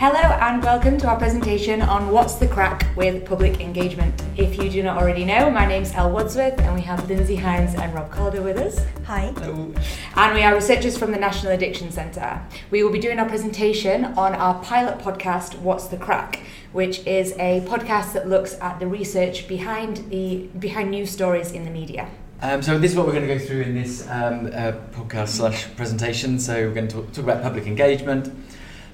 Hello and welcome to our presentation on What's the Crack with Public Engagement. If you do not already know, my name's Elle Wadsworth and we have Lindsey Hines and Rob Calder with us. Hi. Hello. And we are researchers from the National Addiction Centre. We will be doing our presentation on our pilot podcast, What's the Crack, which is a podcast that looks at the research behind the behind news stories in the media. Um, so this is what we're going to go through in this um, uh, podcast slash presentation. So we're going to talk, talk about public engagement,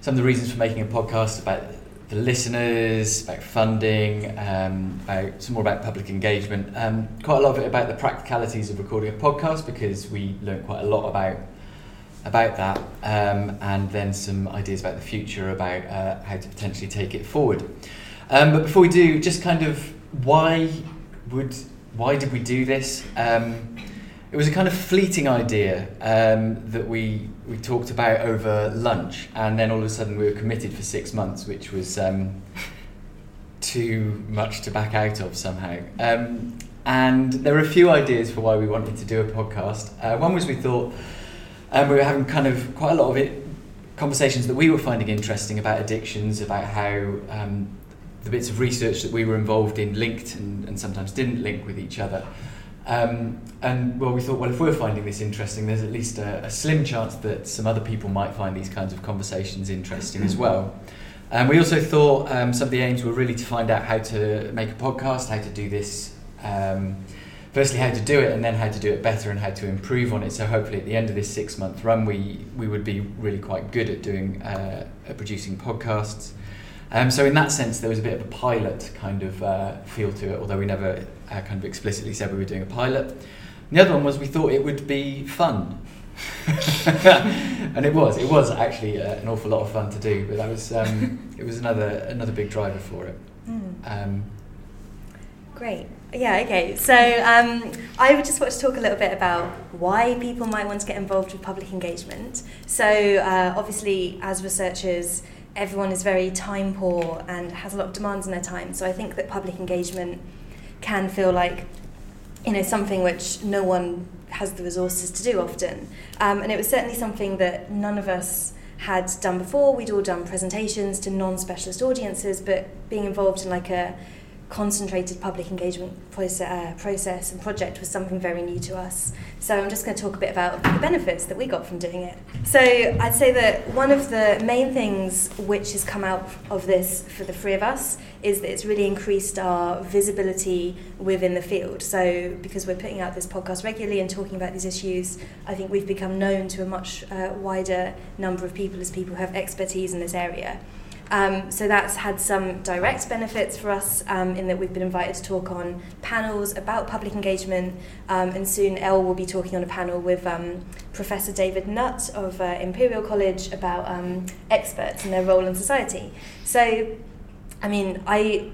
some of the reasons for making a podcast about the listeners, about funding, um, about some more about public engagement. Um, quite a lot of it about the practicalities of recording a podcast because we learned quite a lot about about that, um, and then some ideas about the future about uh, how to potentially take it forward. Um, but before we do, just kind of why would why did we do this? It was a kind of fleeting idea um, that we we talked about over lunch, and then all of a sudden we were committed for six months, which was um, too much to back out of somehow. Um, and there were a few ideas for why we wanted to do a podcast. Uh, one was we thought um, we were having kind of quite a lot of it conversations that we were finding interesting about addictions, about how um, the bits of research that we were involved in linked and, and sometimes didn't link with each other. Um, and well, we thought, well, if we're finding this interesting, there's at least a, a, slim chance that some other people might find these kinds of conversations interesting as well. And we also thought um, some of the aims were really to find out how to make a podcast, how to do this. Um, firstly, how to do it, and then how to do it better and how to improve on it. So hopefully, at the end of this six-month run, we we would be really quite good at doing uh, at producing podcasts. Um, so in that sense, there was a bit of a pilot kind of uh, feel to it, although we never uh, kind of explicitly said we were doing a pilot. And the other one was we thought it would be fun. and it was. It was actually uh, an awful lot of fun to do, but that was um, it was another another big driver for it. Mm. Um, Great. Yeah. Okay. So um, I would just want to talk a little bit about why people might want to get involved with public engagement. So uh, obviously, as researchers, everyone is very time poor and has a lot of demands on their time. So I think that public engagement can feel like you know something which no one has the resources to do often. Um, and it was certainly something that none of us had done before. We'd all done presentations to non-specialist audiences, but being involved in like a concentrated public engagement process, uh, process and project was something very new to us. So I'm just going to talk a bit about the benefits that we got from doing it. So I'd say that one of the main things which has come out of this for the three of us is that it's really increased our visibility within the field. So because we're putting out this podcast regularly and talking about these issues, I think we've become known to a much uh, wider number of people as people who have expertise in this area. Um, so that's had some direct benefits for us um, in that we've been invited to talk on panels about public engagement, um, and soon Elle will be talking on a panel with um, Professor David Nutt of uh, Imperial College about um, experts and their role in society. So, I mean, I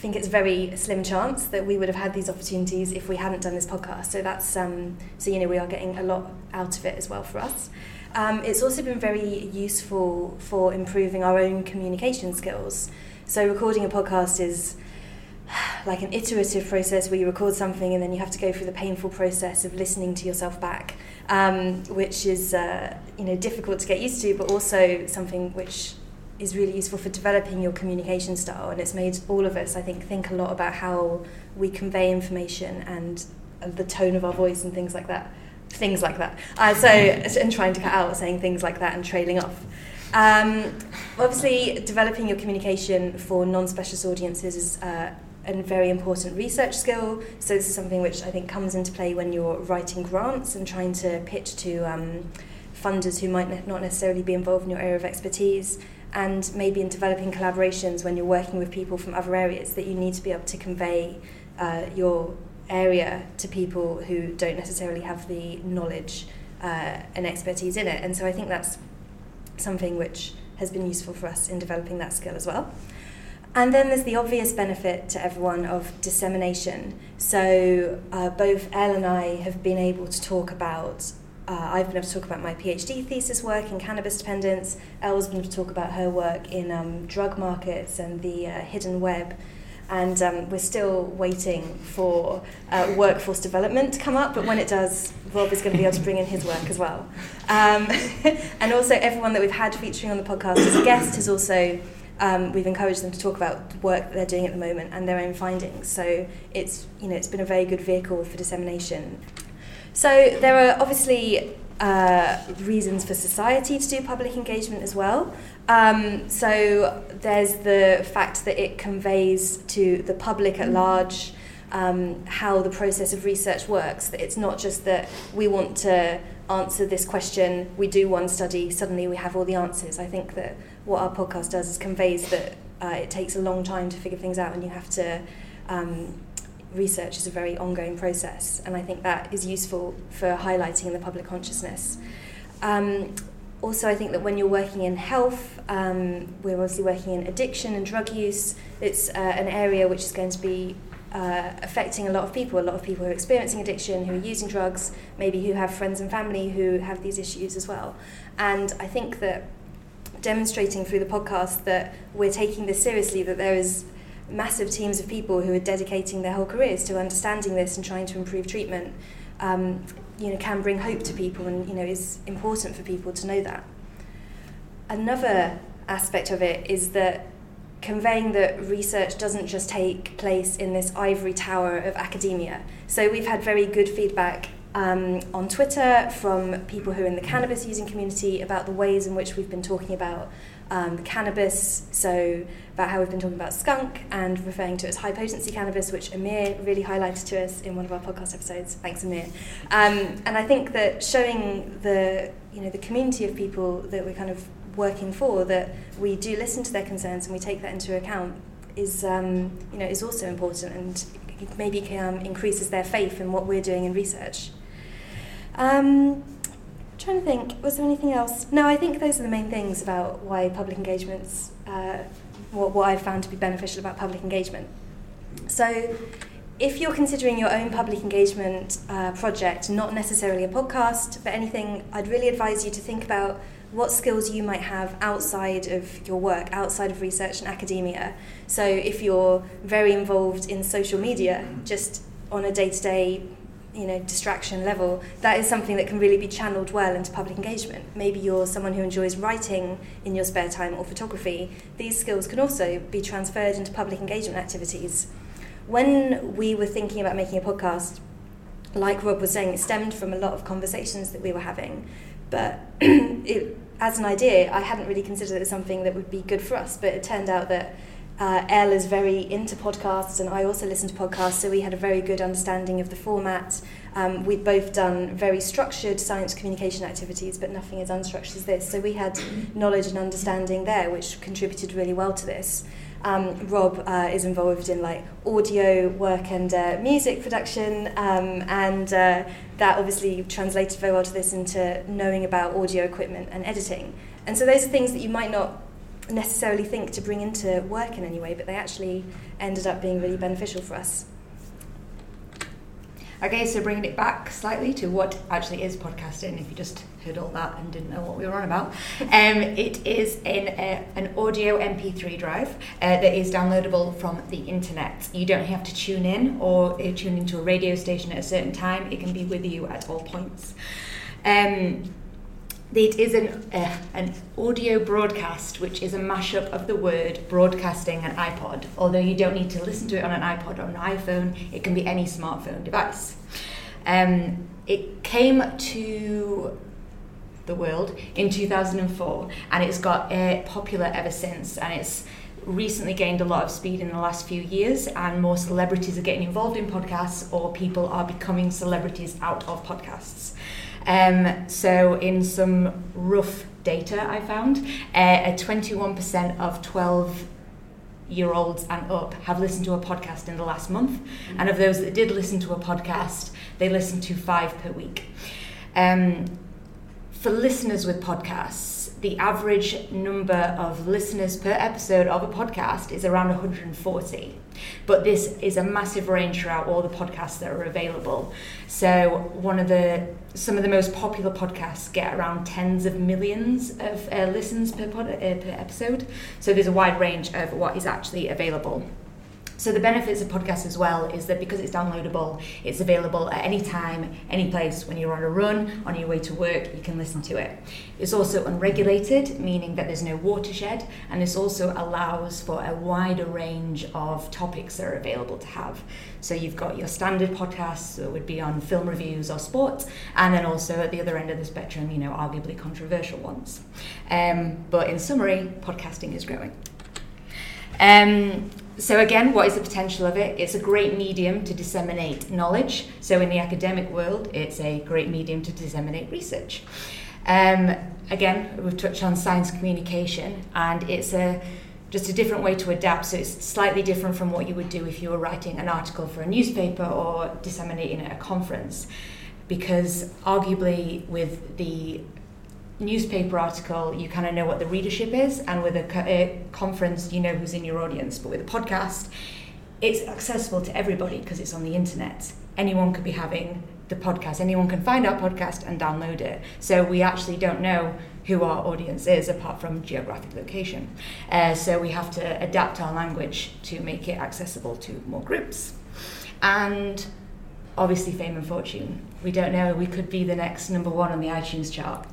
think it's very slim chance that we would have had these opportunities if we hadn't done this podcast. So that's um, so you know we are getting a lot out of it as well for us. Um, it's also been very useful for improving our own communication skills. So, recording a podcast is like an iterative process where you record something and then you have to go through the painful process of listening to yourself back, um, which is uh, you know difficult to get used to, but also something which is really useful for developing your communication style. And it's made all of us, I think, think a lot about how we convey information and the tone of our voice and things like that. Things like that. Uh, so, and trying to cut out saying things like that and trailing off. Um, obviously, developing your communication for non-specialist audiences is uh, a very important research skill. So this is something which I think comes into play when you're writing grants and trying to pitch to um, funders who might not necessarily be involved in your area of expertise. And maybe in developing collaborations when you're working with people from other areas, that you need to be able to convey uh, your area to people who don't necessarily have the knowledge uh, and expertise in it. And so I think that's something which has been useful for us in developing that skill as well. And then there's the obvious benefit to everyone of dissemination. So uh, both Elle and I have been able to talk about. Uh, I've been able to talk about my PhD thesis work in cannabis dependence. Elle's been able to talk about her work in um, drug markets and the uh, hidden web and um, we're still waiting for uh, workforce development to come up. But when it does, Rob is going to be able to bring in his work as well. Um, and also, everyone that we've had featuring on the podcast as a guest has also. Um, we've encouraged them to talk about the work that they're doing at the moment and their own findings. So it's you know it's been a very good vehicle for dissemination. So there are obviously uh, reasons for society to do public engagement as well. Um, so there's the fact that it conveys to the public at large um, how the process of research works. That it's not just that we want to answer this question, we do one study, suddenly we have all the answers. I think that what our podcast does is conveys that uh, it takes a long time to figure things out and you have to. Um, research is a very ongoing process, and I think that is useful for highlighting in the public consciousness. Um, also, I think that when you're working in health, um, we're obviously working in addiction and drug use. It's uh, an area which is going to be uh, affecting a lot of people. A lot of people who are experiencing addiction, who are using drugs, maybe who have friends and family who have these issues as well. And I think that demonstrating through the podcast that we're taking this seriously, that there is massive teams of people who are dedicating their whole careers to understanding this and trying to improve treatment. Um, you know, can bring hope to people and, you know, is important for people to know that. Another aspect of it is that conveying that research doesn't just take place in this ivory tower of academia. So we've had very good feedback um, on Twitter from people who are in the cannabis using community about the ways in which we've been talking about um, cannabis, so about how we've been talking about skunk and referring to it as high potency cannabis, which Amir really highlighted to us in one of our podcast episodes. Thanks, Amir. Um, and I think that showing the you know the community of people that we're kind of working for that we do listen to their concerns and we take that into account is um, you know is also important and maybe um, increases their faith in what we're doing in research. Trying to think, was there anything else? No, I think those are the main things about why public engagements, uh, what, what I've found to be beneficial about public engagement. So, if you're considering your own public engagement uh, project, not necessarily a podcast, but anything, I'd really advise you to think about what skills you might have outside of your work, outside of research and academia. So, if you're very involved in social media, just on a day to day you know distraction level that is something that can really be channeled well into public engagement. Maybe you're someone who enjoys writing in your spare time or photography. These skills can also be transferred into public engagement activities. When we were thinking about making a podcast like rob was saying it stemmed from a lot of conversations that we were having. But it, as an idea i hadn't really considered it as something that would be good for us but it turned out that uh, Elle is very into podcasts, and I also listen to podcasts, so we had a very good understanding of the format. Um, we'd both done very structured science communication activities, but nothing as unstructured as this. So we had knowledge and understanding there, which contributed really well to this. Um, Rob uh, is involved in like audio work and uh, music production, um, and uh, that obviously translated very well to this into knowing about audio equipment and editing. And so those are things that you might not necessarily think to bring into work in any way, but they actually ended up being really beneficial for us. Okay, so bringing it back slightly to what actually is podcasting, if you just heard all that and didn't know what we were on about, um, it is in a, an audio MP3 drive uh, that is downloadable from the internet. You don't have to tune in or uh, tune into a radio station at a certain time, it can be with you at all points. Um, it is an, uh, an audio broadcast, which is a mashup of the word broadcasting and iPod. Although you don't need to listen to it on an iPod or an iPhone, it can be any smartphone device. Um, it came to the world in 2004 and it's got uh, popular ever since and it's recently gained a lot of speed in the last few years and more celebrities are getting involved in podcasts or people are becoming celebrities out of podcasts um, so in some rough data i found uh, 21% of 12 year olds and up have listened to a podcast in the last month. And of those that did listen to a podcast they listened to five per week. Um, for listeners with podcasts, the average number of listeners per episode of a podcast is around 140. But this is a massive range throughout all the podcasts that are available. So one of the some of the most popular podcasts get around tens of millions of uh, listens per pod, uh, per episode. So there's a wide range of what is actually available. So the benefits of podcasts as well is that because it's downloadable, it's available at any time, any place. When you're on a run, on your way to work, you can listen to it. It's also unregulated, meaning that there's no watershed, and this also allows for a wider range of topics that are available to have. So you've got your standard podcasts that would be on film reviews or sports, and then also at the other end of the spectrum, you know, arguably controversial ones. Um, but in summary, podcasting is growing. Um, so again, what is the potential of it? It's a great medium to disseminate knowledge. So in the academic world, it's a great medium to disseminate research. Um, again, we've touched on science communication, and it's a just a different way to adapt. So it's slightly different from what you would do if you were writing an article for a newspaper or disseminating at a conference, because arguably with the newspaper article, you kind of know what the readership is, and with a, a conference, you know who's in your audience. But with a podcast, it's accessible to everybody because it's on the internet. Anyone could be having the podcast, anyone can find our podcast and download it. So we actually don't know who our audience is apart from geographic location. Uh, so we have to adapt our language to make it accessible to more groups. And obviously, fame and fortune. We don't know, we could be the next number one on the iTunes chart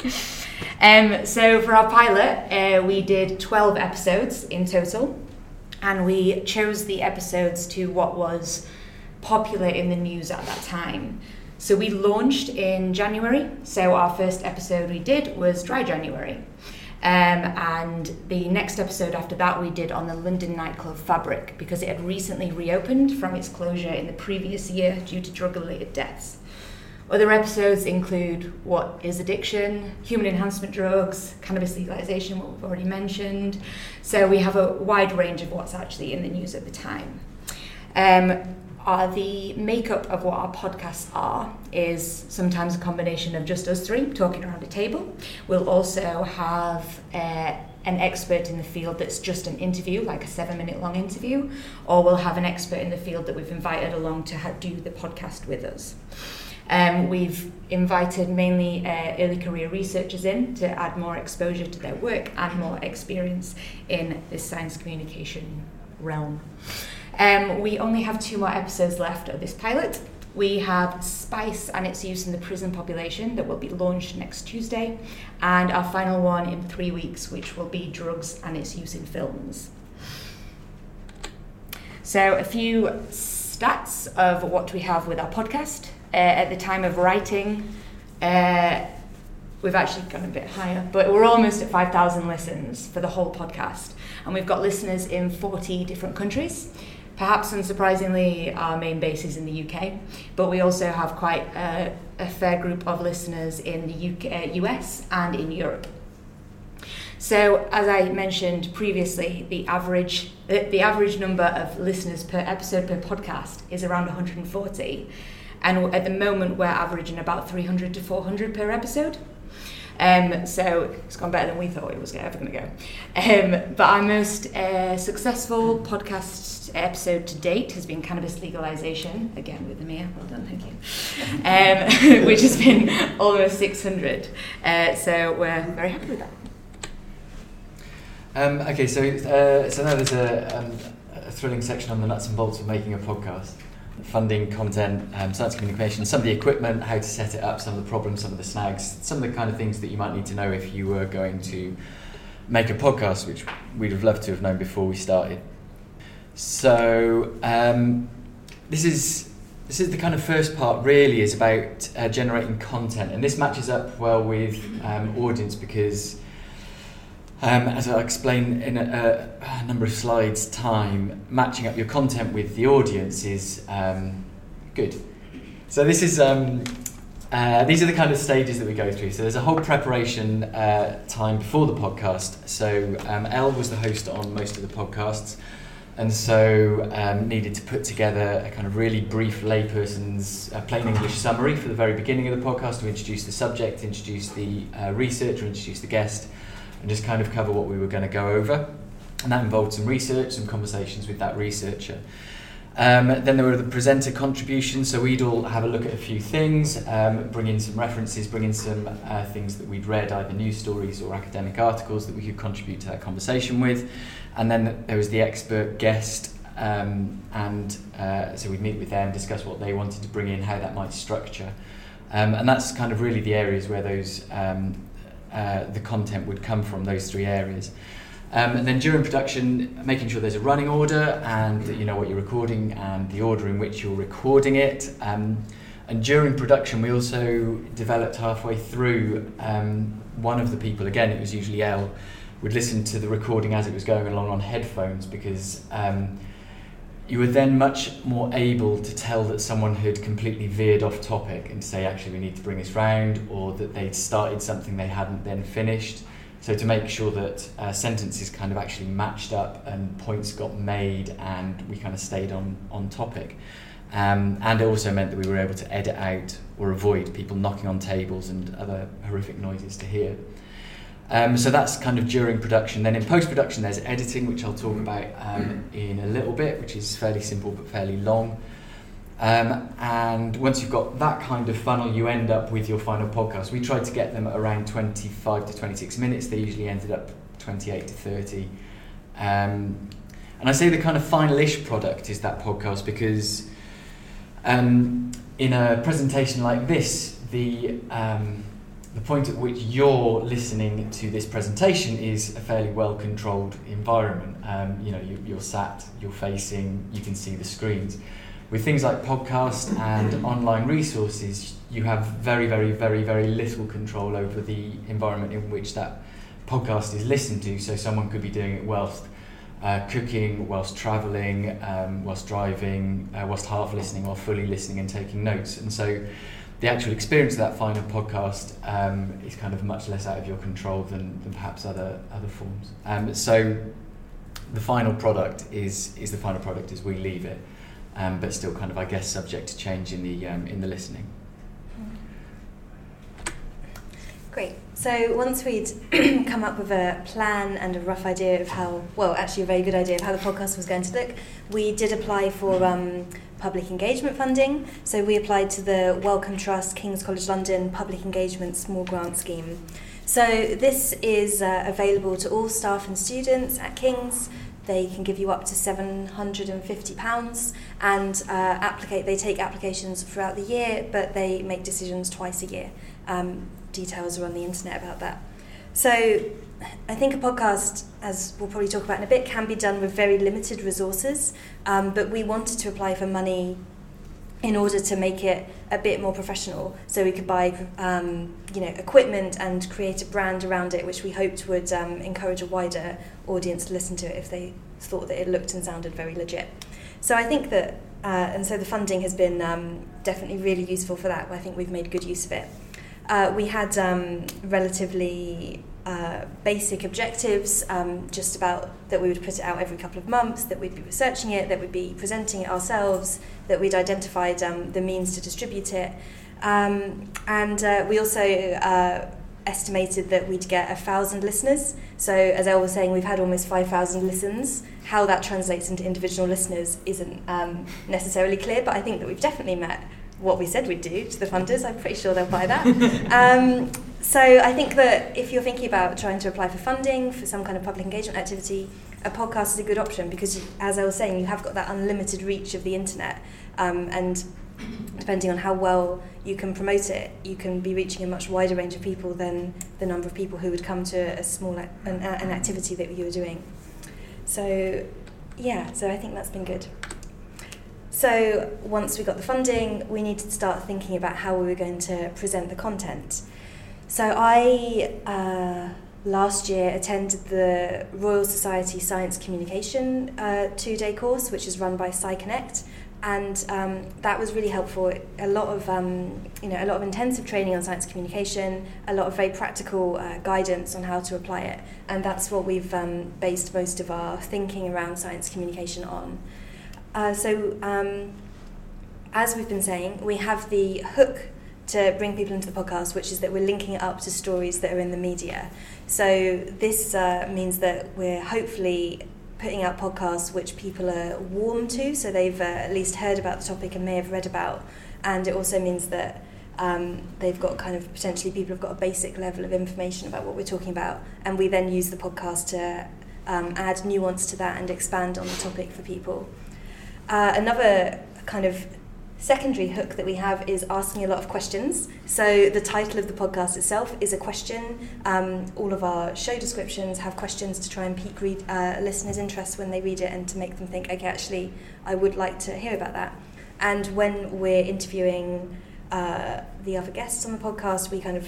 um, so for our pilot, uh, we did 12 episodes in total, and we chose the episodes to what was popular in the news at that time. So we launched in January. So our first episode we did was Dry January. Um, and the next episode after that we did on the London nightclub Fabric because it had recently reopened from its closure in the previous year due to drug related deaths. Other episodes include what is addiction, human enhancement drugs, cannabis legalization, what we've already mentioned. So we have a wide range of what's actually in the news at the time. Um, the makeup of what our podcasts are is sometimes a combination of just us three talking around a table. We'll also have uh, an expert in the field that's just an interview, like a seven minute long interview, or we'll have an expert in the field that we've invited along to do the podcast with us. Um, we've invited mainly uh, early career researchers in to add more exposure to their work and more experience in the science communication realm. Um, we only have two more episodes left of this pilot. We have Spice and its use in the prison population that will be launched next Tuesday, and our final one in three weeks, which will be drugs and its use in films. So, a few stats of what we have with our podcast. Uh, at the time of writing, uh, we've actually gone a bit higher, but we're almost at 5,000 listens for the whole podcast. And we've got listeners in 40 different countries. Perhaps unsurprisingly, our main base is in the UK, but we also have quite a, a fair group of listeners in the UK, uh, US and in Europe. So, as I mentioned previously, the average the, the average number of listeners per episode per podcast is around 140 and at the moment we're averaging about 300 to 400 per episode. Um, so it's gone better than we thought it was ever going to go. Um, but our most uh, successful podcast episode to date has been cannabis legalization, again with Amir, well done, thank you, um, which has been almost 600. Uh, so we're very happy with that. Um, okay, so uh, so now there's a, um, a thrilling section on the nuts and bolts of making a podcast funding, content, um, science communication, some of the equipment, how to set it up, some of the problems, some of the snags, some of the kind of things that you might need to know if you were going to make a podcast, which we'd have loved to have known before we started. So um, this is this is the kind of first part really is about uh, generating content and this matches up well with um, audience because um, as I'll explain in a, a, number of slides time matching up your content with the audience is um, good so this is um, uh, these are the kind of stages that we go through. So there's a whole preparation uh, time before the podcast. So um, Elle was the host on most of the podcasts and so um, needed to put together a kind of really brief layperson's uh, plain English summary for the very beginning of the podcast to introduce the subject, introduce the uh, researcher, introduce the guest, and just kind of cover what we were going to go over. And that involved some research, some conversations with that researcher. Um, then there were the presenter contributions, so we'd all have a look at a few things, um, bring in some references, bring in some uh, things that we'd read, either news stories or academic articles that we could contribute to that conversation with. And then there was the expert guest, um, and uh, so we'd meet with them, discuss what they wanted to bring in, how that might structure. Um, and that's kind of really the areas where those um, uh, the content would come from, those three areas. Um, and then during production, making sure there's a running order and that you know what you're recording and the order in which you're recording it. Um, and during production, we also developed halfway through um, one of the people, again, it was usually Elle, would listen to the recording as it was going along on headphones because um, you were then much more able to tell that someone had completely veered off topic and say, actually, we need to bring this round, or that they'd started something they hadn't then finished. So to make sure that uh, sentences kind of actually matched up and points got made and we kind of stayed on, on topic. Um, and it also meant that we were able to edit out or avoid people knocking on tables and other horrific noises to hear. Um, so that's kind of during production. Then in post production, there's editing, which I'll talk about um, in a little bit, which is fairly simple but fairly long. Um, and once you've got that kind of funnel, you end up with your final podcast. We tried to get them around 25 to 26 minutes. They usually ended up 28 to 30. Um, and I say the kind of final-ish product is that podcast because um, in a presentation like this, the um, the point at which you're listening to this presentation is a fairly well controlled environment. Um, you know, you, are sat, you're facing, you can see the screens. With things like podcasts and online resources, you have very, very, very, very little control over the environment in which that podcast is listened to. So someone could be doing it whilst uh, cooking, whilst travelling, um, whilst driving, uh, whilst half listening or fully listening and taking notes. And so the actual experience of that final podcast um, is kind of much less out of your control than, than perhaps other other forms. Um, so the final product is is the final product as we leave it, um, but still kind of I guess subject to change in the um, in the listening. Great. So once we'd come up with a plan and a rough idea of how, well, actually a very good idea of how the podcast was going to look, we did apply for um, public engagement funding. So we applied to the Wellcome Trust King's College London Public Engagement Small Grant Scheme. So this is uh, available to all staff and students at King's. They can give you up to £750 and uh, applicate, they take applications throughout the year, but they make decisions twice a year. Um, details are on the internet about that. So I think a podcast, as we'll probably talk about in a bit, can be done with very limited resources, um, but we wanted to apply for money in order to make it a bit more professional. So we could buy um, you know equipment and create a brand around it which we hoped would um, encourage a wider audience to listen to it if they thought that it looked and sounded very legit. So I think that uh, and so the funding has been um, definitely really useful for that. I think we've made good use of it uh, we had um, relatively uh, basic objectives, um, just about that we would put it out every couple of months, that we'd be researching it, that we'd be presenting it ourselves, that we'd identified um, the means to distribute it. Um, and uh, we also uh, estimated that we'd get a thousand listeners. So, as Elle was saying, we've had almost 5,000 listens. How that translates into individual listeners isn't um, necessarily clear, but I think that we've definitely met what we said we'd do to the funders. I'm pretty sure they'll buy that. um, so I think that if you're thinking about trying to apply for funding for some kind of public engagement activity, a podcast is a good option because, as I was saying, you have got that unlimited reach of the internet, um, and depending on how well you can promote it, you can be reaching a much wider range of people than the number of people who would come to a small an, an activity that you were doing. So, yeah, so I think that's been good. So once we got the funding, we needed to start thinking about how we were going to present the content. So I uh, last year attended the Royal Society Science Communication uh, two-day course, which is run by SciConnect, and um, that was really helpful. A lot of um, you know a lot of intensive training on science communication, a lot of very practical uh, guidance on how to apply it, and that's what we've um, based most of our thinking around science communication on. Uh, so, um, as we've been saying, we have the hook to bring people into the podcast, which is that we're linking it up to stories that are in the media. So, this uh, means that we're hopefully putting out podcasts which people are warm to, so they've uh, at least heard about the topic and may have read about. And it also means that um, they've got kind of potentially people have got a basic level of information about what we're talking about, and we then use the podcast to um, add nuance to that and expand on the topic for people. Uh, another kind of secondary hook that we have is asking a lot of questions. So the title of the podcast itself is a question. Um, all of our show descriptions have questions to try and pique read, uh, listeners' interest when they read it and to make them think, okay, actually, I would like to hear about that. And when we're interviewing uh, the other guests on the podcast, we kind of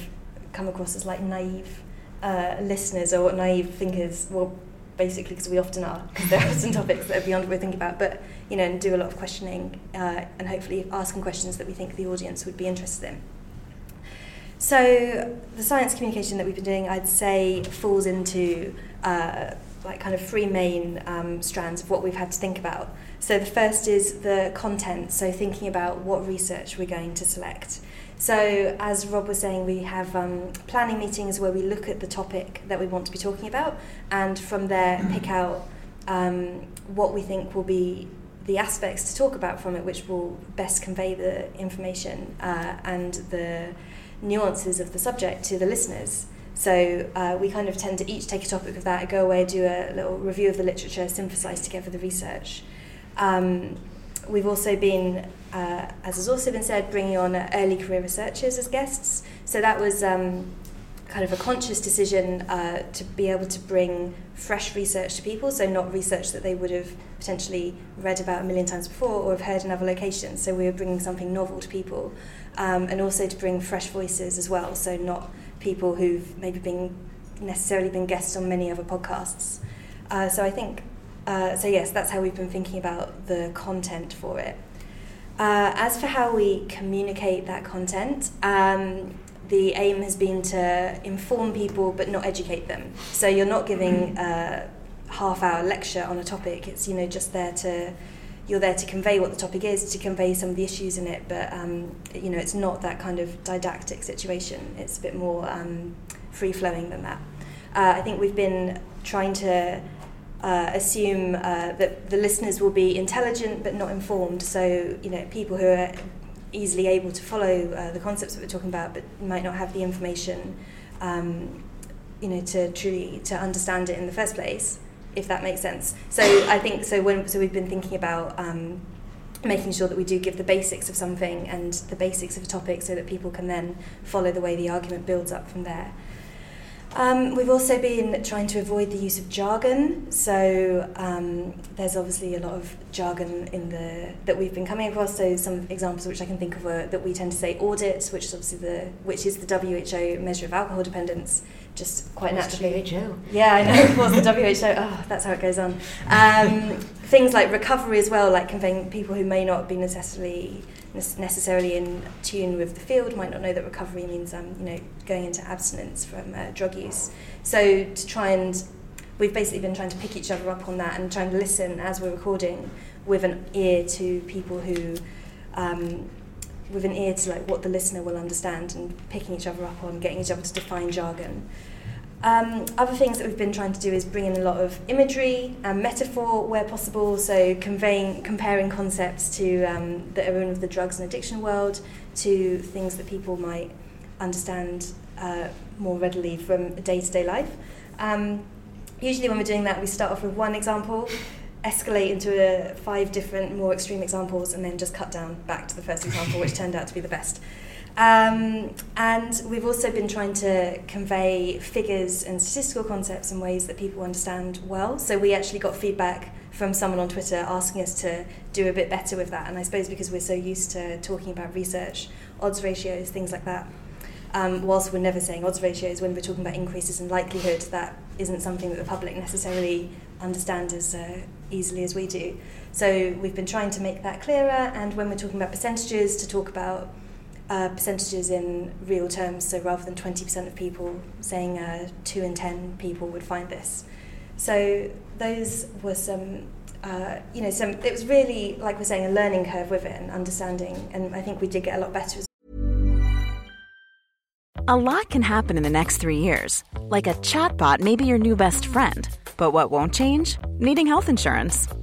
come across as like naive uh, listeners or naive thinkers. Well, basically because we often are, because there are some topics that are beyond what we're thinking about, but you know, and do a lot of questioning uh, and hopefully asking questions that we think the audience would be interested in. So the science communication that we've been doing, I'd say, falls into uh, like kind of three main um, strands of what we've had to think about. So the first is the content, so thinking about what research we're going to select. So, as Rob was saying, we have um, planning meetings where we look at the topic that we want to be talking about, and from there pick out um, what we think will be the aspects to talk about from it, which will best convey the information uh, and the nuances of the subject to the listeners. So uh, we kind of tend to each take a topic of that, go away, do a little review of the literature, synthesize together the research. Um, we've also been, uh, as has also been said, bringing on early career researchers as guests. So that was um, kind of a conscious decision uh, to be able to bring fresh research to people, so not research that they would have potentially read about a million times before or have heard in other locations. So we were bringing something novel to people, um, and also to bring fresh voices as well, so not people who've maybe been necessarily been guests on many other podcasts. Uh, so I think uh, so yes, that's how we've been thinking about the content for it. Uh, as for how we communicate that content, um, the aim has been to inform people but not educate them. So you're not giving a half-hour lecture on a topic. It's you know just there to you're there to convey what the topic is, to convey some of the issues in it. But um, you know it's not that kind of didactic situation. It's a bit more um, free-flowing than that. Uh, I think we've been trying to uh, assume uh, that the listeners will be intelligent but not informed. So, you know, people who are easily able to follow uh, the concepts that we're talking about but might not have the information, um, you know, to truly to understand it in the first place, if that makes sense. So, I think so. When so we've been thinking about. Um, making sure that we do give the basics of something and the basics of a topic so that people can then follow the way the argument builds up from there. Um, we've also been trying to avoid the use of jargon. So um, there's obviously a lot of jargon in the that we've been coming across. So some examples which I can think of are that we tend to say audit, which is obviously the which is the WHO measure of alcohol dependence, just quite What's naturally. WHO? Yeah, I know. What's the WHO? Oh, that's how it goes on. Um, things like recovery as well, like conveying people who may not be necessarily necessarily in tune with the field might not know that recovery means um, you know going into abstinence from uh, drug use. So to try and we've basically been trying to pick each other up on that and trying to listen as we're recording with an ear to people who um, with an ear to like what the listener will understand and picking each other up on getting each other to define jargon. Um, other things that we've been trying to do is bring in a lot of imagery and metaphor where possible, so conveying, comparing concepts to um, that are in the drugs and addiction world to things that people might understand uh, more readily from day-to-day life. Um, usually when we're doing that, we start off with one example, escalate into a, five different more extreme examples, and then just cut down back to the first example, which turned out to be the best. Um, and we've also been trying to convey figures and statistical concepts in ways that people understand well. So we actually got feedback from someone on Twitter asking us to do a bit better with that. And I suppose because we're so used to talking about research, odds ratios, things like that. Um, whilst we're never saying odds ratios, when we're talking about increases in likelihood, that isn't something that the public necessarily understand as uh, easily as we do. So we've been trying to make that clearer, and when we're talking about percentages, to talk about uh, percentages in real terms. So rather than 20% of people saying uh, 2 in 10 people would find this. So those were some, uh, you know, some, it was really, like we're saying, a learning curve with it and understanding. And I think we did get a lot better. A lot can happen in the next three years. Like a chatbot may be your new best friend. But what won't change? Needing health insurance.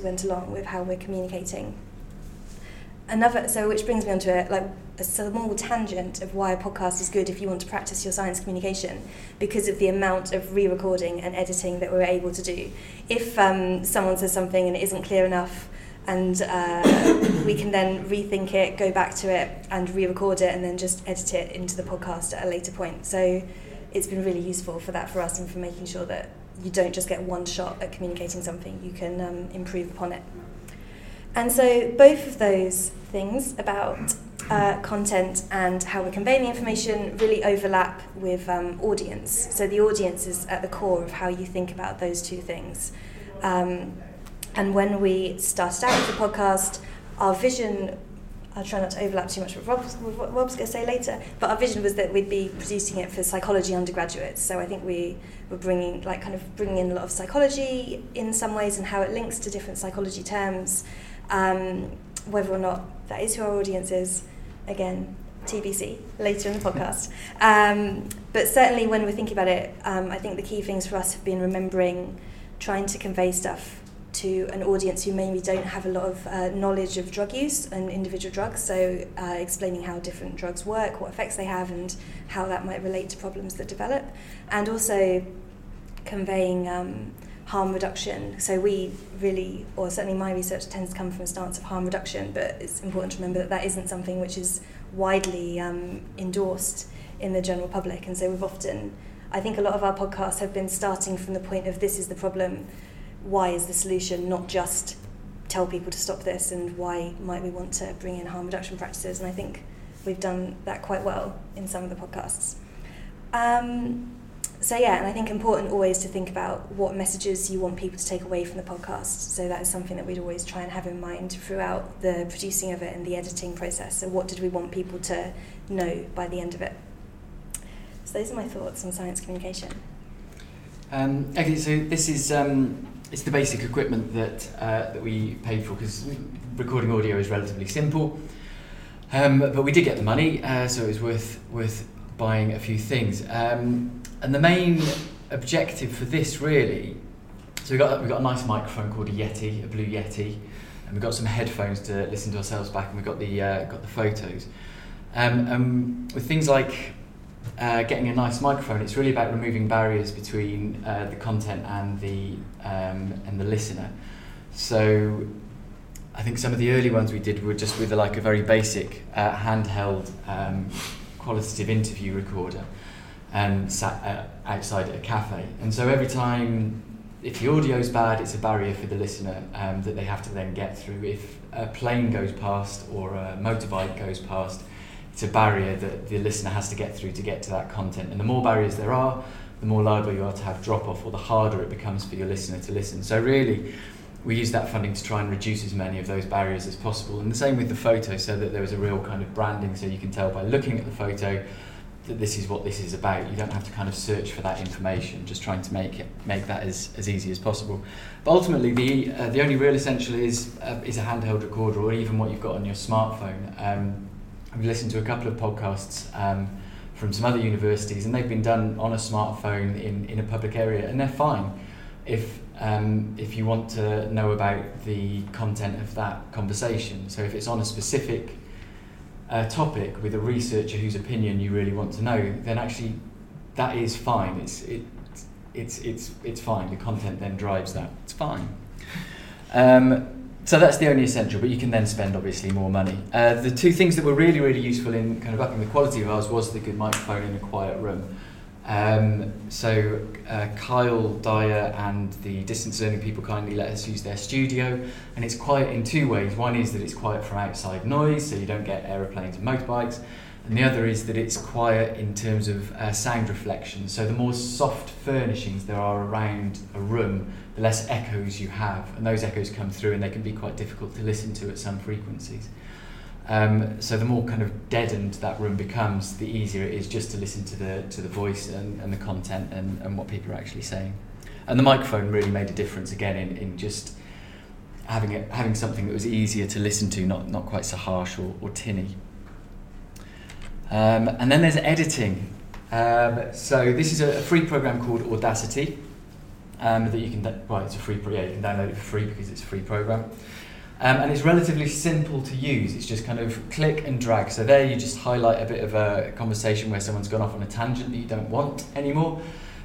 went along with how we're communicating. Another, so which brings me on to a, like a small tangent of why a podcast is good if you want to practice your science communication, because of the amount of re-recording and editing that we're able to do. If um, someone says something and it isn't clear enough, and uh, we can then rethink it, go back to it, and re-record it, and then just edit it into the podcast at a later point. So it's been really useful for that for us and for making sure that you don't just get one shot at communicating something, you can um, improve upon it. And so both of those things about uh, content and how we're conveying the information really overlap with um, audience. So the audience is at the core of how you think about those two things. Um, and when we started out with the podcast, our vision I'll try not to overlap too much with, Rob's, with what Rob's going to say later. But our vision was that we'd be producing it for psychology undergraduates. So I think we were bringing, like, kind of bringing in a lot of psychology in some ways and how it links to different psychology terms. Um, whether or not that is who our audience is, again, TBC later in the podcast. Um, but certainly when we're thinking about it, um, I think the key things for us have been remembering, trying to convey stuff to an audience who maybe don't have a lot of uh, knowledge of drug use and individual drugs. So, uh, explaining how different drugs work, what effects they have, and how that might relate to problems that develop, and also conveying um, harm reduction. So, we really, or certainly my research tends to come from a stance of harm reduction, but it's important to remember that that isn't something which is widely um, endorsed in the general public. And so, we've often I think a lot of our podcasts have been starting from the point of this is the problem why is the solution not just tell people to stop this and why might we want to bring in harm reduction practices and I think we've done that quite well in some of the podcasts. Um, so yeah, and I think important always to think about what messages you want people to take away from the podcast. So that is something that we'd always try and have in mind throughout the producing of it and the editing process. So what did we want people to know by the end of it? So those are my thoughts on science communication. Um, okay, so this is um, it's the basic equipment that uh, that we paid for because recording audio is relatively simple. Um, but we did get the money, uh, so it was worth worth buying a few things. Um, and the main objective for this really, so we got we got a nice microphone called a Yeti, a Blue Yeti, and we got some headphones to listen to ourselves back, and we got the uh, got the photos. Um, with things like uh, getting a nice microphone, it's really about removing barriers between uh, the content and the um, and the listener. So I think some of the early ones we did were just with a, like a very basic uh, handheld um, qualitative interview recorder and sat uh, outside at a cafe. And so every time, if the audio's bad, it's a barrier for the listener um, that they have to then get through. If a plane goes past or a motorbike goes past, it's a barrier that the listener has to get through to get to that content. And the more barriers there are, the more liable you are to have drop off, or the harder it becomes for your listener to listen. So really, we use that funding to try and reduce as many of those barriers as possible. And the same with the photo, so that there was a real kind of branding, so you can tell by looking at the photo that this is what this is about. You don't have to kind of search for that information, just trying to make it make that as, as easy as possible. But ultimately, the uh, the only real essential is uh, is a handheld recorder, or even what you've got on your smartphone. Um, I've listened to a couple of podcasts. Um, from some other universities, and they've been done on a smartphone in, in a public area, and they're fine. If um, if you want to know about the content of that conversation. So if it's on a specific uh, topic with a researcher whose opinion you really want to know, then actually that is fine. It's it, it's it's it's fine. The content then drives that. It's fine. Um, so that's the only essential, but you can then spend obviously more money. Uh, the two things that were really really useful in kind of upping the quality of ours was the good microphone in a quiet room. Um, so uh, Kyle Dyer and the distance learning people kindly let us use their studio, and it's quiet in two ways. One is that it's quiet from outside noise, so you don't get aeroplanes and motorbikes, and the other is that it's quiet in terms of uh, sound reflection. So the more soft furnishings there are around a room, the less echoes you have, and those echoes come through, and they can be quite difficult to listen to at some frequencies. Um, so the more kind of deadened that room becomes, the easier it is just to listen to the to the voice and, and the content and, and what people are actually saying. And the microphone really made a difference again in, in just having it, having something that was easier to listen to, not not quite so harsh or, or tinny. Um, and then there's editing. Um, so this is a, free program called Audacity um, that you can well it's a free yeah you can download it for free because it's a free program. Um, and it's relatively simple to use. It's just kind of click and drag. So there you just highlight a bit of a conversation where someone's gone off on a tangent that you don't want anymore,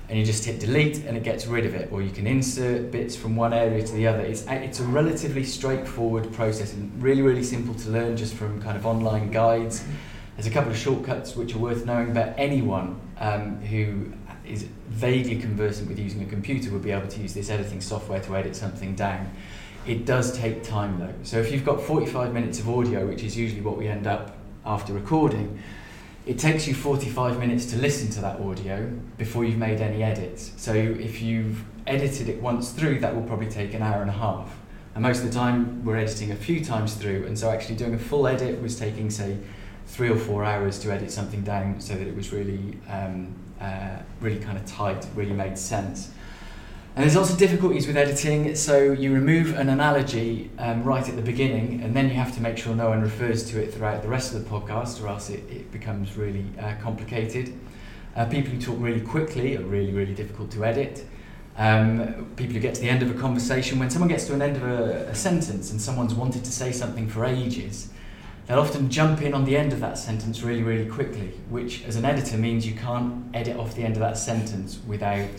and you just hit delete and it gets rid of it. Or you can insert bits from one area to the other. It's, it's a relatively straightforward process and really, really simple to learn just from kind of online guides. There's a couple of shortcuts which are worth knowing, but anyone um, who is vaguely conversant with using a computer would be able to use this editing software to edit something down. It does take time though. So if you've got 45 minutes of audio, which is usually what we end up after recording, it takes you 45 minutes to listen to that audio before you've made any edits. So if you've edited it once through, that will probably take an hour and a half. And most of the time, we're editing a few times through, and so actually doing a full edit was taking, say, three or four hours to edit something down so that it was really, um, uh, really kind of tight, really made sense. And there's lots of difficulties with editing, so you remove an analogy um, right at the beginning, and then you have to make sure no one refers to it throughout the rest of the podcast, or else it, it becomes really uh, complicated. Uh, people who talk really quickly are really, really difficult to edit. Um, people who get to the end of a conversation, when someone gets to an end of a, a sentence and someone's wanted to say something for ages, they'll often jump in on the end of that sentence really, really quickly, which as an editor means you can't edit off the end of that sentence without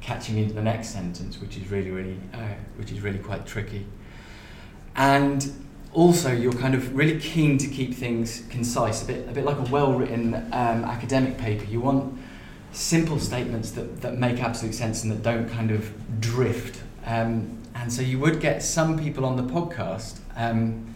catching into the next sentence, which is really, really, uh, which is really quite tricky. And also, you're kind of really keen to keep things concise, a bit, a bit like a well-written um, academic paper. You want simple statements that, that make absolute sense and that don't kind of drift. Um, and so you would get some people on the podcast um,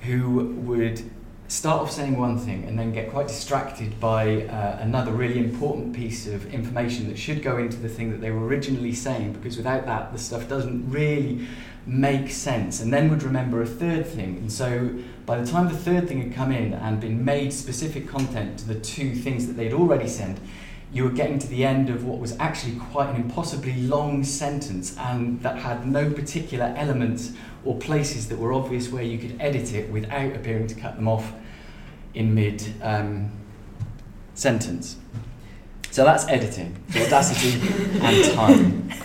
who would start off saying one thing and then get quite distracted by uh, another really important piece of information that should go into the thing that they were originally saying because without that the stuff doesn't really make sense. And then would remember a third thing. And so by the time the third thing had come in and been made specific content to the two things that they'd already sent you were getting to the end of what was actually quite an impossibly long sentence and that had no particular elements or places that were obvious where you could edit it without appearing to cut them off in mid um, sentence. So that's editing, audacity and time.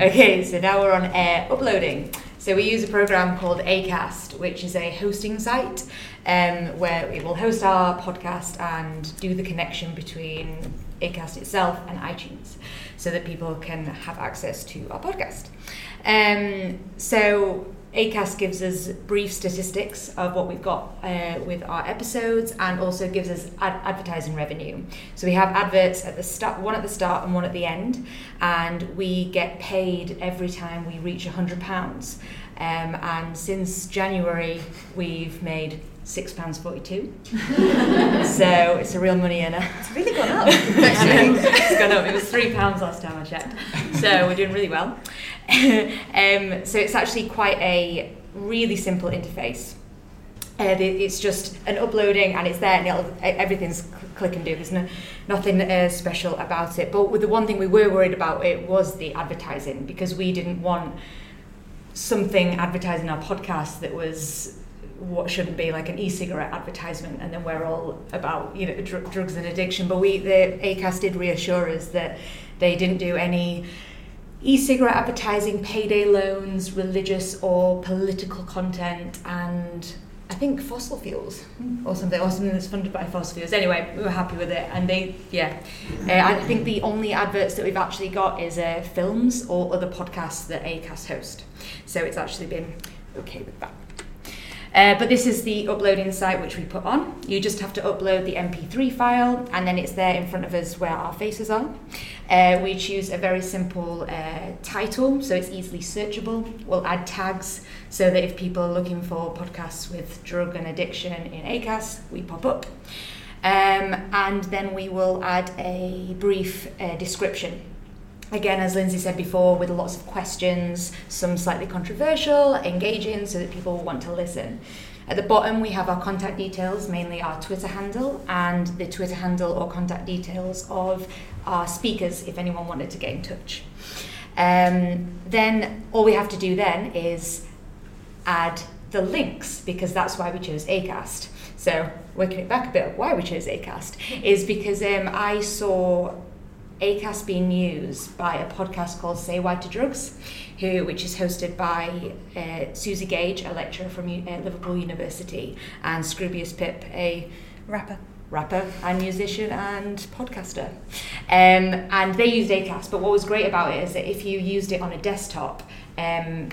Okay, so now we're on air uploading. So we use a program called Acast, which is a hosting site um, where it will host our podcast and do the connection between Acast itself and iTunes, so that people can have access to our podcast. Um, so Acast gives us brief statistics of what we've got uh, with our episodes and also gives us ad- advertising revenue. So we have adverts at the start, one at the start and one at the end, and we get paid every time we reach £100. Um, and since January, we've made six pounds forty-two. so it's a real money earner. It's really gone up. it's gone up. It was three pounds last time I checked. So we're doing really well. um, so it's actually quite a really simple interface. Uh, it's just an uploading and it's there and it'll, everything's click and do. There's no, nothing uh, special about it. But the one thing we were worried about it was the advertising because we didn't want something advertising our podcast that was what shouldn't be like an e-cigarette advertisement and then we're all about you know dr- drugs and addiction but we the Acast did reassure us that they didn't do any e-cigarette advertising payday loans religious or political content and I think fossil fuels or something, or something that's funded by fossil fuels. Anyway, we were happy with it, and they, yeah. Uh, I think the only adverts that we've actually got is uh, films or other podcasts that Acast host. So it's actually been okay with that. Uh, but this is the uploading site which we put on. You just have to upload the MP3 file and then it's there in front of us where our faces are. Uh, we choose a very simple uh, title so it's easily searchable. We'll add tags so that if people are looking for podcasts with drug and addiction in Acast, we pop up. Um, and then we will add a brief uh, description again, as Lindsey said before, with lots of questions, some slightly controversial, engaging, so that people want to listen. At the bottom, we have our contact details, mainly our Twitter handle, and the Twitter handle or contact details of our speakers if anyone wanted to get in touch. Um, then all we have to do then is add the links because that's why we chose ACAST. So, working it back a bit, why we chose ACAST is because um, I saw ACAST being used by a podcast called Say Why to Drugs, who, which is hosted by uh, Suzi Gage, a lecturer from uh, Liverpool University, and Scroobius Pip, a rapper rapper and musician and podcaster. Um, and they used ACAST, but what was great about it is that if you used it on a desktop, um,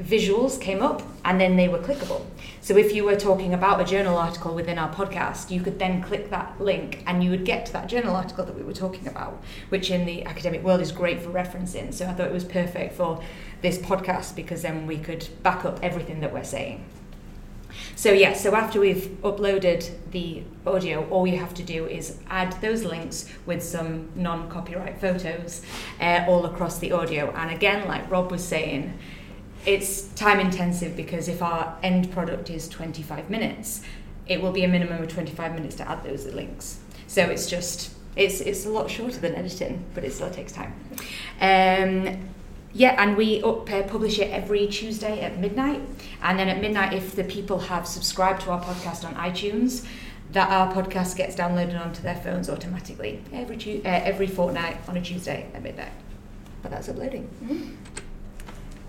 visuals came up and then they were clickable. So if you were talking about a journal article within our podcast, you could then click that link and you would get to that journal article that we were talking about, which in the academic world is great for referencing. So I thought it was perfect for this podcast because then we could back up everything that we're saying. So yeah, so after we've uploaded the audio, all you have to do is add those links with some non-copyright photos uh, all across the audio. And again, like Rob was saying, it's time intensive because if our end product is 25 minutes, it will be a minimum of 25 minutes to add those links. So it's just it's it's a lot shorter than editing, but it still takes time. Um, yeah, and we up, uh, publish it every Tuesday at midnight. And then at midnight, if the people have subscribed to our podcast on iTunes, that our podcast gets downloaded onto their phones automatically every tu- uh, every fortnight on a Tuesday at midnight. But that's uploading. Mm-hmm.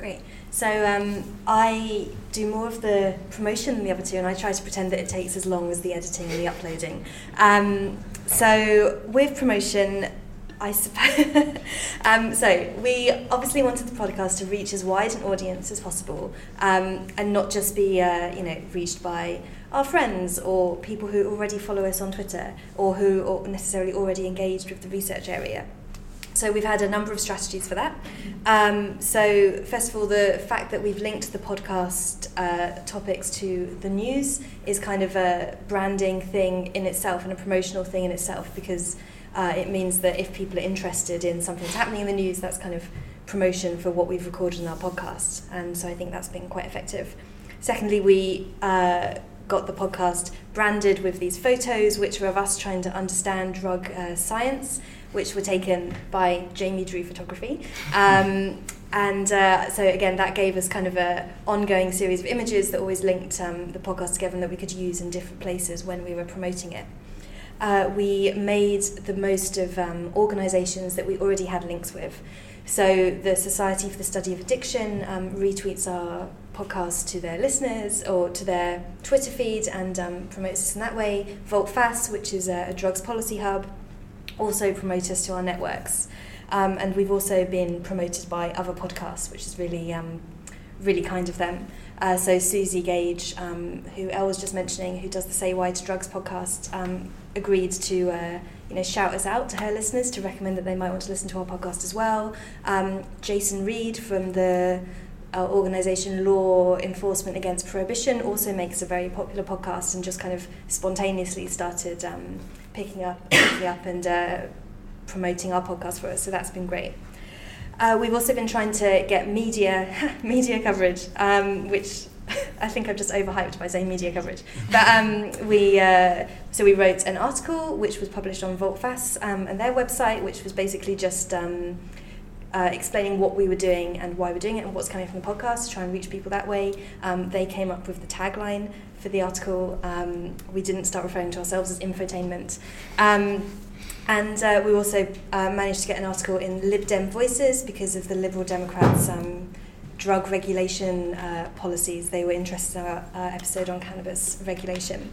Great. So um, I do more of the promotion than the other two, and I try to pretend that it takes as long as the editing and the uploading. Um, so with promotion, I suppose. um, so we obviously wanted the podcast to reach as wide an audience as possible, um, and not just be, uh, you know, reached by our friends or people who already follow us on Twitter or who necessarily already engaged with the research area. So we've had a number of strategies for that. Um, so first of all, the fact that we've linked the podcast uh, topics to the news is kind of a branding thing in itself and a promotional thing in itself because uh, it means that if people are interested in something that's happening in the news, that's kind of promotion for what we've recorded in our podcast. And so I think that's been quite effective. Secondly, we uh, got the podcast branded with these photos, which were of us trying to understand drug uh, science which were taken by Jamie Drew Photography. Um, and uh, so again, that gave us kind of a ongoing series of images that always linked um, the podcast together and that we could use in different places when we were promoting it. Uh, we made the most of um, organisations that we already had links with. So the Society for the Study of Addiction um, retweets our podcast to their listeners or to their Twitter feed and um, promotes us in that way. Volteface, which is a, a drugs policy hub, also promote us to our networks. Um, and we've also been promoted by other podcasts, which is really, um, really kind of them. Uh, so Suzi Gage, um, who Elle was just mentioning, who does the Say Why to Drugs podcast, um, agreed to uh, you know shout us out to her listeners to recommend that they might want to listen to our podcast as well. Um, Jason Reed from the uh, organisation Law Enforcement Against Prohibition also makes a very popular podcast and just kind of spontaneously started um, picking up, picking up and uh, promoting our podcast for us. So that's been great. Uh, we've also been trying to get media media coverage, um, which I think I've just overhyped by saying media coverage. But um, we uh, so we wrote an article which was published on Volteface um, and their website, which was basically just um, uh, explaining what we were doing and why we're doing it and what's coming from the podcast to try and reach people that way. Um, they came up with the tagline for the article. Um, we didn't start referring to ourselves as infotainment. Um, and uh, we also uh, managed to get an article in Lib Dem Voices because of the Liberal Democrats' um, drug regulation uh, policies. They were interested in our uh, episode on cannabis regulation.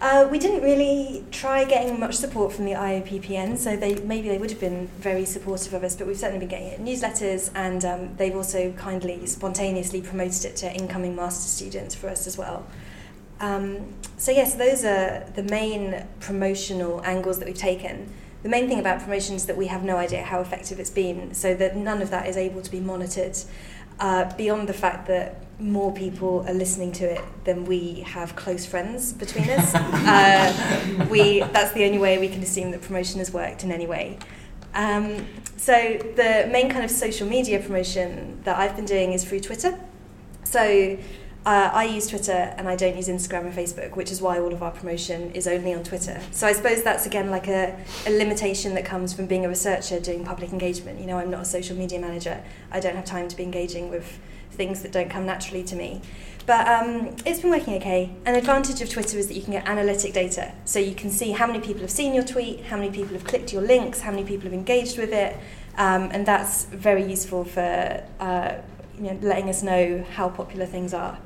Uh, we didn't really try getting much support from the IOPPN, so they maybe they would have been very supportive of us, but we've certainly been getting it in newsletters, and um, they've also kindly, spontaneously promoted it to incoming master students for us as well. Um, so yes, those are the main promotional angles that we've taken. The main thing about promotion is that we have no idea how effective it's been, so that none of that is able to be monitored. Uh, beyond the fact that more people are listening to it than we have close friends between us, uh, we that's the only way we can assume that promotion has worked in any way. Um, so the main kind of social media promotion that I've been doing is through Twitter. So uh, I use Twitter and I don't use Instagram and Facebook, which is why all of our promotion is only on Twitter. So I suppose that's again like a, a limitation that comes from being a researcher doing public engagement. You know, I'm not a social media manager. I don't have time to be engaging with things that don't come naturally to me. But um, it's been working okay. An advantage of Twitter is that you can get analytic data. So you can see how many people have seen your tweet, how many people have clicked your links, how many people have engaged with it. Um, and that's very useful for uh, you know, letting us know how popular things are.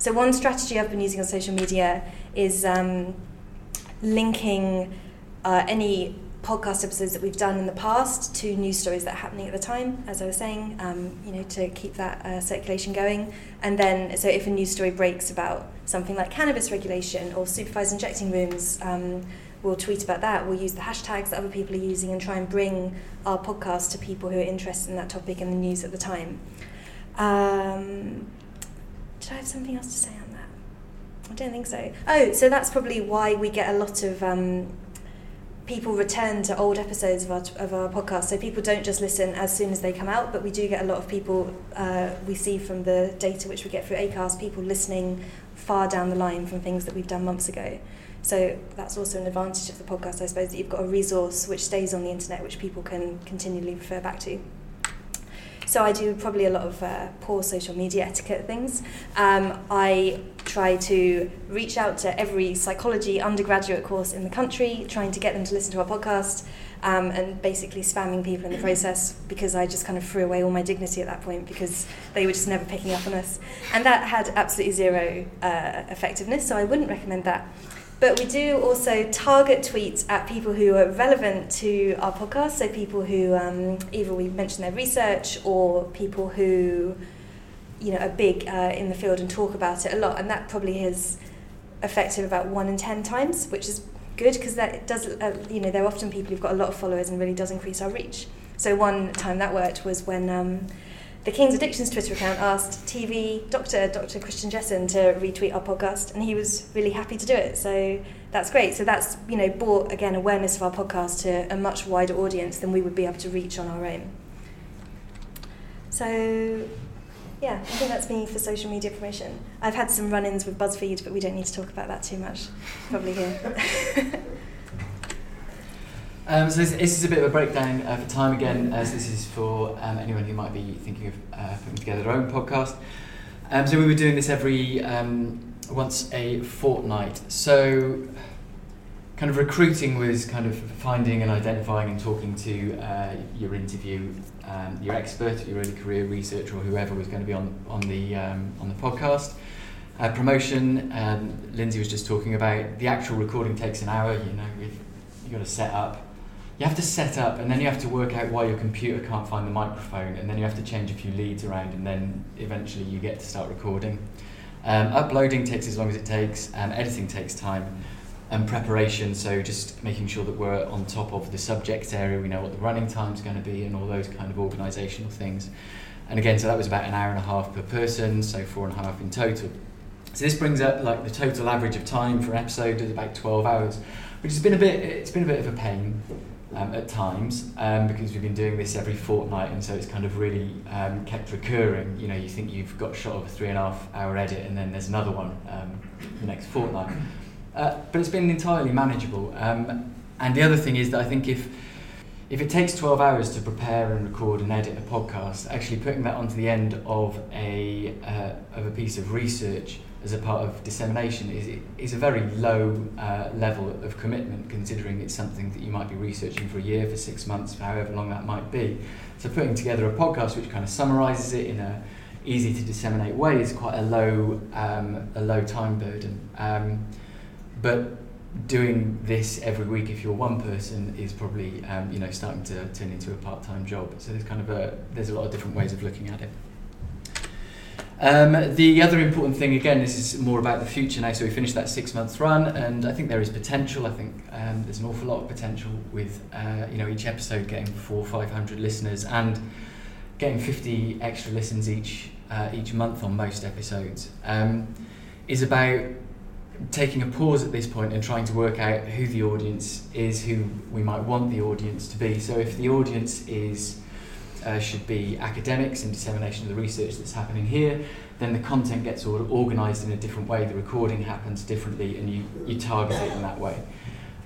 So one strategy I've been using on social media is um, linking uh, any podcast episodes that we've done in the past to news stories that are happening at the time, as I was saying, um, you know, to keep that uh, circulation going. And then, so if a news story breaks about something like cannabis regulation or supervised injecting rooms, um, we'll tweet about that. We'll use the hashtags that other people are using and try and bring our podcast to people who are interested in that topic and the news at the time. Um, did I have something else to say on that? I don't think so. Oh, so that's probably why we get a lot of um, people return to old episodes of our, of our podcast. So people don't just listen as soon as they come out, but we do get a lot of people, uh, we see from the data which we get through ACAST, people listening far down the line from things that we've done months ago. So that's also an advantage of the podcast, I suppose, that you've got a resource which stays on the internet, which people can continually refer back to. So I do probably a lot of uh, poor social media etiquette things. Um, I try to reach out to every psychology undergraduate course in the country, trying to get them to listen to our podcast. Um, and basically spamming people in the process because I just kind of threw away all my dignity at that point because they were just never picking up on us. And that had absolutely zero uh, effectiveness, so I wouldn't recommend that. But we do also target tweets at people who are relevant to our podcast, so people who um, either we mention their research or people who you know are big uh, in the field and talk about it a lot, and that probably is effective about one in ten times, which is good because that does uh, you know they're often people who've got a lot of followers and really does increase our reach. So one time that worked was when. Um, the King's Addictions Twitter account asked TV doctor, Dr. Christian Jessen, to retweet our podcast, and he was really happy to do it. So that's great. So that's you know brought again awareness of our podcast to a much wider audience than we would be able to reach on our own. So yeah, I think that's me for social media promotion. I've had some run-ins with BuzzFeed, but we don't need to talk about that too much. Probably here. Um, so this, this, is a bit of a breakdown uh, for time again, as this is for um, anyone who might be thinking of uh, putting together their own podcast. Um, so we were doing this every um, once a fortnight. So kind of recruiting was kind of finding and identifying and talking to uh, your interview, um, your expert, your early career researcher, or whoever was going to be on on the um, on the podcast. Uh, promotion, Lindsey was just talking about the actual recording takes an hour. You know, you've got to set up. You have to set up, and then you have to work out why your computer can't find the microphone, and then you have to change a few leads around, and then eventually you get to start recording. Um, uploading takes as long as it takes, and editing takes time and preparation. So just making sure that we're on top of the subject area, we know what the running time's going to be, and all those kind of organisational things. And again, so that was about an hour and a half per person, so four and a half in total. So this brings up like the total average of time for an episode is about 12 hours, which has been a bit it's been a bit of a pain um, at times um, because we've been doing this every fortnight, and so it's kind of really um, kept recurring. You know, you think you've got shot of a three and a half hour edit, and then there's another one um, the next fortnight. Uh, but it's been entirely manageable. Um, and the other thing is that I think if if it takes 12 hours to prepare and record and edit a podcast, actually putting that onto the end of a uh, of a piece of research as a part of dissemination is is a very low uh, level of commitment, considering it's something that you might be researching for a year, for six months, for however long that might be. So putting together a podcast which kind of summarises it in a easy to disseminate way is quite a low um, a low time burden. Um, but doing this every week if you're one person is probably um, you know starting to turn into a part-time job so there's kind of a there's a lot of different ways of looking at it um, the other important thing again this is more about the future now so we finished that six months run and I think there is potential I think um, there's an awful lot of potential with uh, you know each episode getting four five hundred listeners and getting 50 extra listens each uh, each month on most episodes um, is about taking a pause at this point and trying to work out who the audience is, who we might want the audience to be. So if the audience is uh, should be academics and dissemination of the research that's happening here, then the content gets of organised in a different way, the recording happens differently, and you, you target it in that way.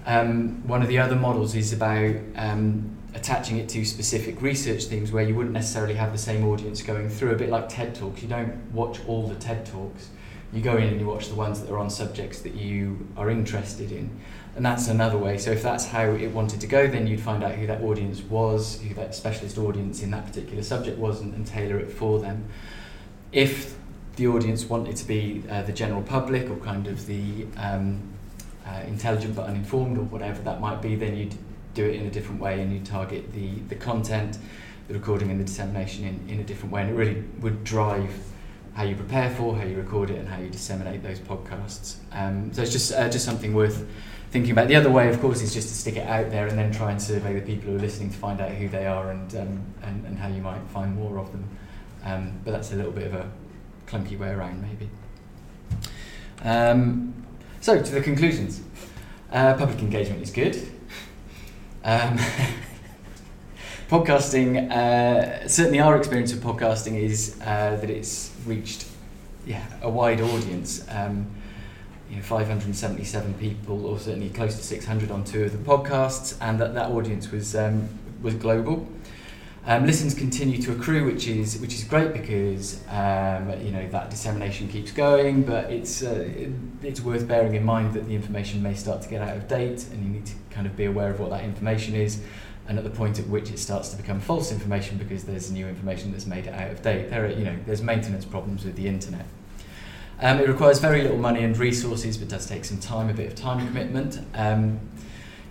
Um, one of the other models is about um, attaching it to specific research themes where you wouldn't necessarily have the same audience going through, a bit like TED Talks. You don't watch all the TED Talks you go in and you watch the ones that are on subjects that you are interested in. And that's another way. So if that's how it wanted to go, then you'd find out who that audience was, who that specialist audience in that particular subject was, and, and tailor it for them. If the audience wanted to be uh, the general public or kind of the um, uh, intelligent but uninformed or whatever that might be, then you'd do it in a different way and you target the, the content, the recording and the dissemination in, in a different way. And it really would drive how you prepare for, how you record it, and how you disseminate those podcasts. Um, so it's just uh, just something worth thinking about. The other way, of course, is just to stick it out there and then try and survey the people who are listening to find out who they are and um, and, and how you might find more of them. Um, but that's a little bit of a clunky way around, maybe. Um, so to the conclusions. Uh, public engagement is good. Um, podcasting, uh, certainly our experience of podcasting is uh, that it's reached yeah, a wide audience. Um, you know, 577 people, or certainly close to 600 on two of the podcasts, and that, that audience was um, was global. Um, listens continue to accrue, which is which is great because um, you know that dissemination keeps going. But it's uh, it, it's worth bearing in mind that the information may start to get out of date, and you need to kind of be aware of what that information is and at the point at which it starts to become false information because there's new information that's made it out of date. There are, you know, there's maintenance problems with the internet. Um, it requires very little money and resources, but does take some time, a bit of time commitment. Um,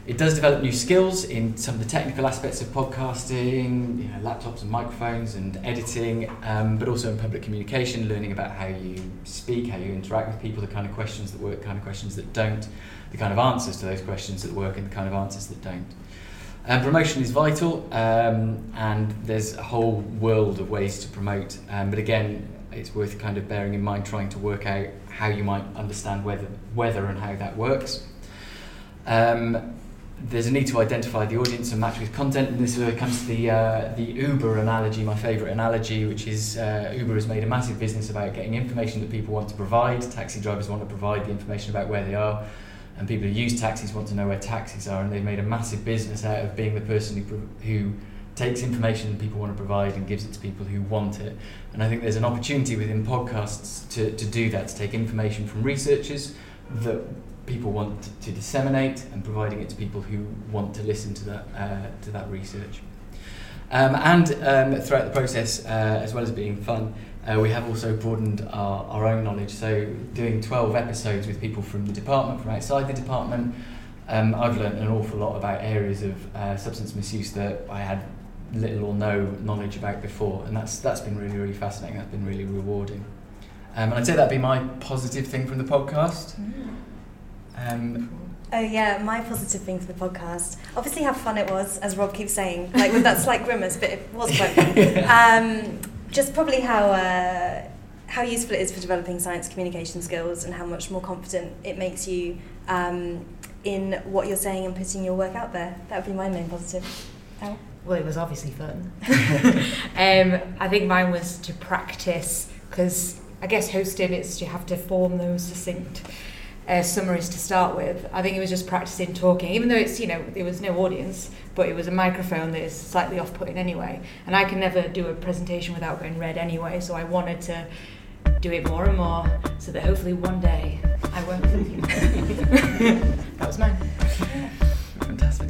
it does develop new skills in some of the technical aspects of podcasting, you know, laptops and microphones and editing, um, but also in public communication, learning about how you speak, how you interact with people, the kind of questions that work, the kind of questions that don't, the kind of answers to those questions that work, and the kind of answers that don't. Um, promotion is vital, um, and there's a whole world of ways to promote. Um, but again, it's worth kind of bearing in mind trying to work out how you might understand whether, whether and how that works. Um, there's a need to identify the audience and match with content, and this comes to the uh, the Uber analogy, my favourite analogy, which is uh, Uber has made a massive business about getting information that people want to provide. Taxi drivers want to provide the information about where they are and people who use taxis want to know where taxis are, and they've made a massive business out of being the person who, who takes information that people want to provide and gives it to people who want it. And I think there's an opportunity within podcasts to, to do that, to take information from researchers that people want to disseminate and providing it to people who want to listen to that, uh, to that research. Um, and um, throughout the process, uh, as well as being fun, uh, we have also broadened our, our own knowledge. So, doing 12 episodes with people from the department, from outside the department, um, I've learned an awful lot about areas of uh, substance misuse that I had little or no knowledge about before, and that's that's been really really fascinating. That's been really rewarding. Um, and I'd say that'd be my positive thing from the podcast. Um, Oh yeah, my positive thing for the podcast. Obviously, how fun it was, as Rob keeps saying, like with that slight grimace, but it was quite fun. Um, just probably how uh, how useful it is for developing science communication skills, and how much more confident it makes you um, in what you're saying and putting your work out there. That would be my main positive. Al? Well, it was obviously fun. um, I think mine was to practice because I guess hosting it's you have to form those succinct uh, summaries to start with. I think it was just practicing talking, even though it's you know there was no audience, but it was a microphone that is slightly off-putting anyway. And I can never do a presentation without going red anyway, so I wanted to do it more and more so that hopefully one day I won't. that was mine. fantastic.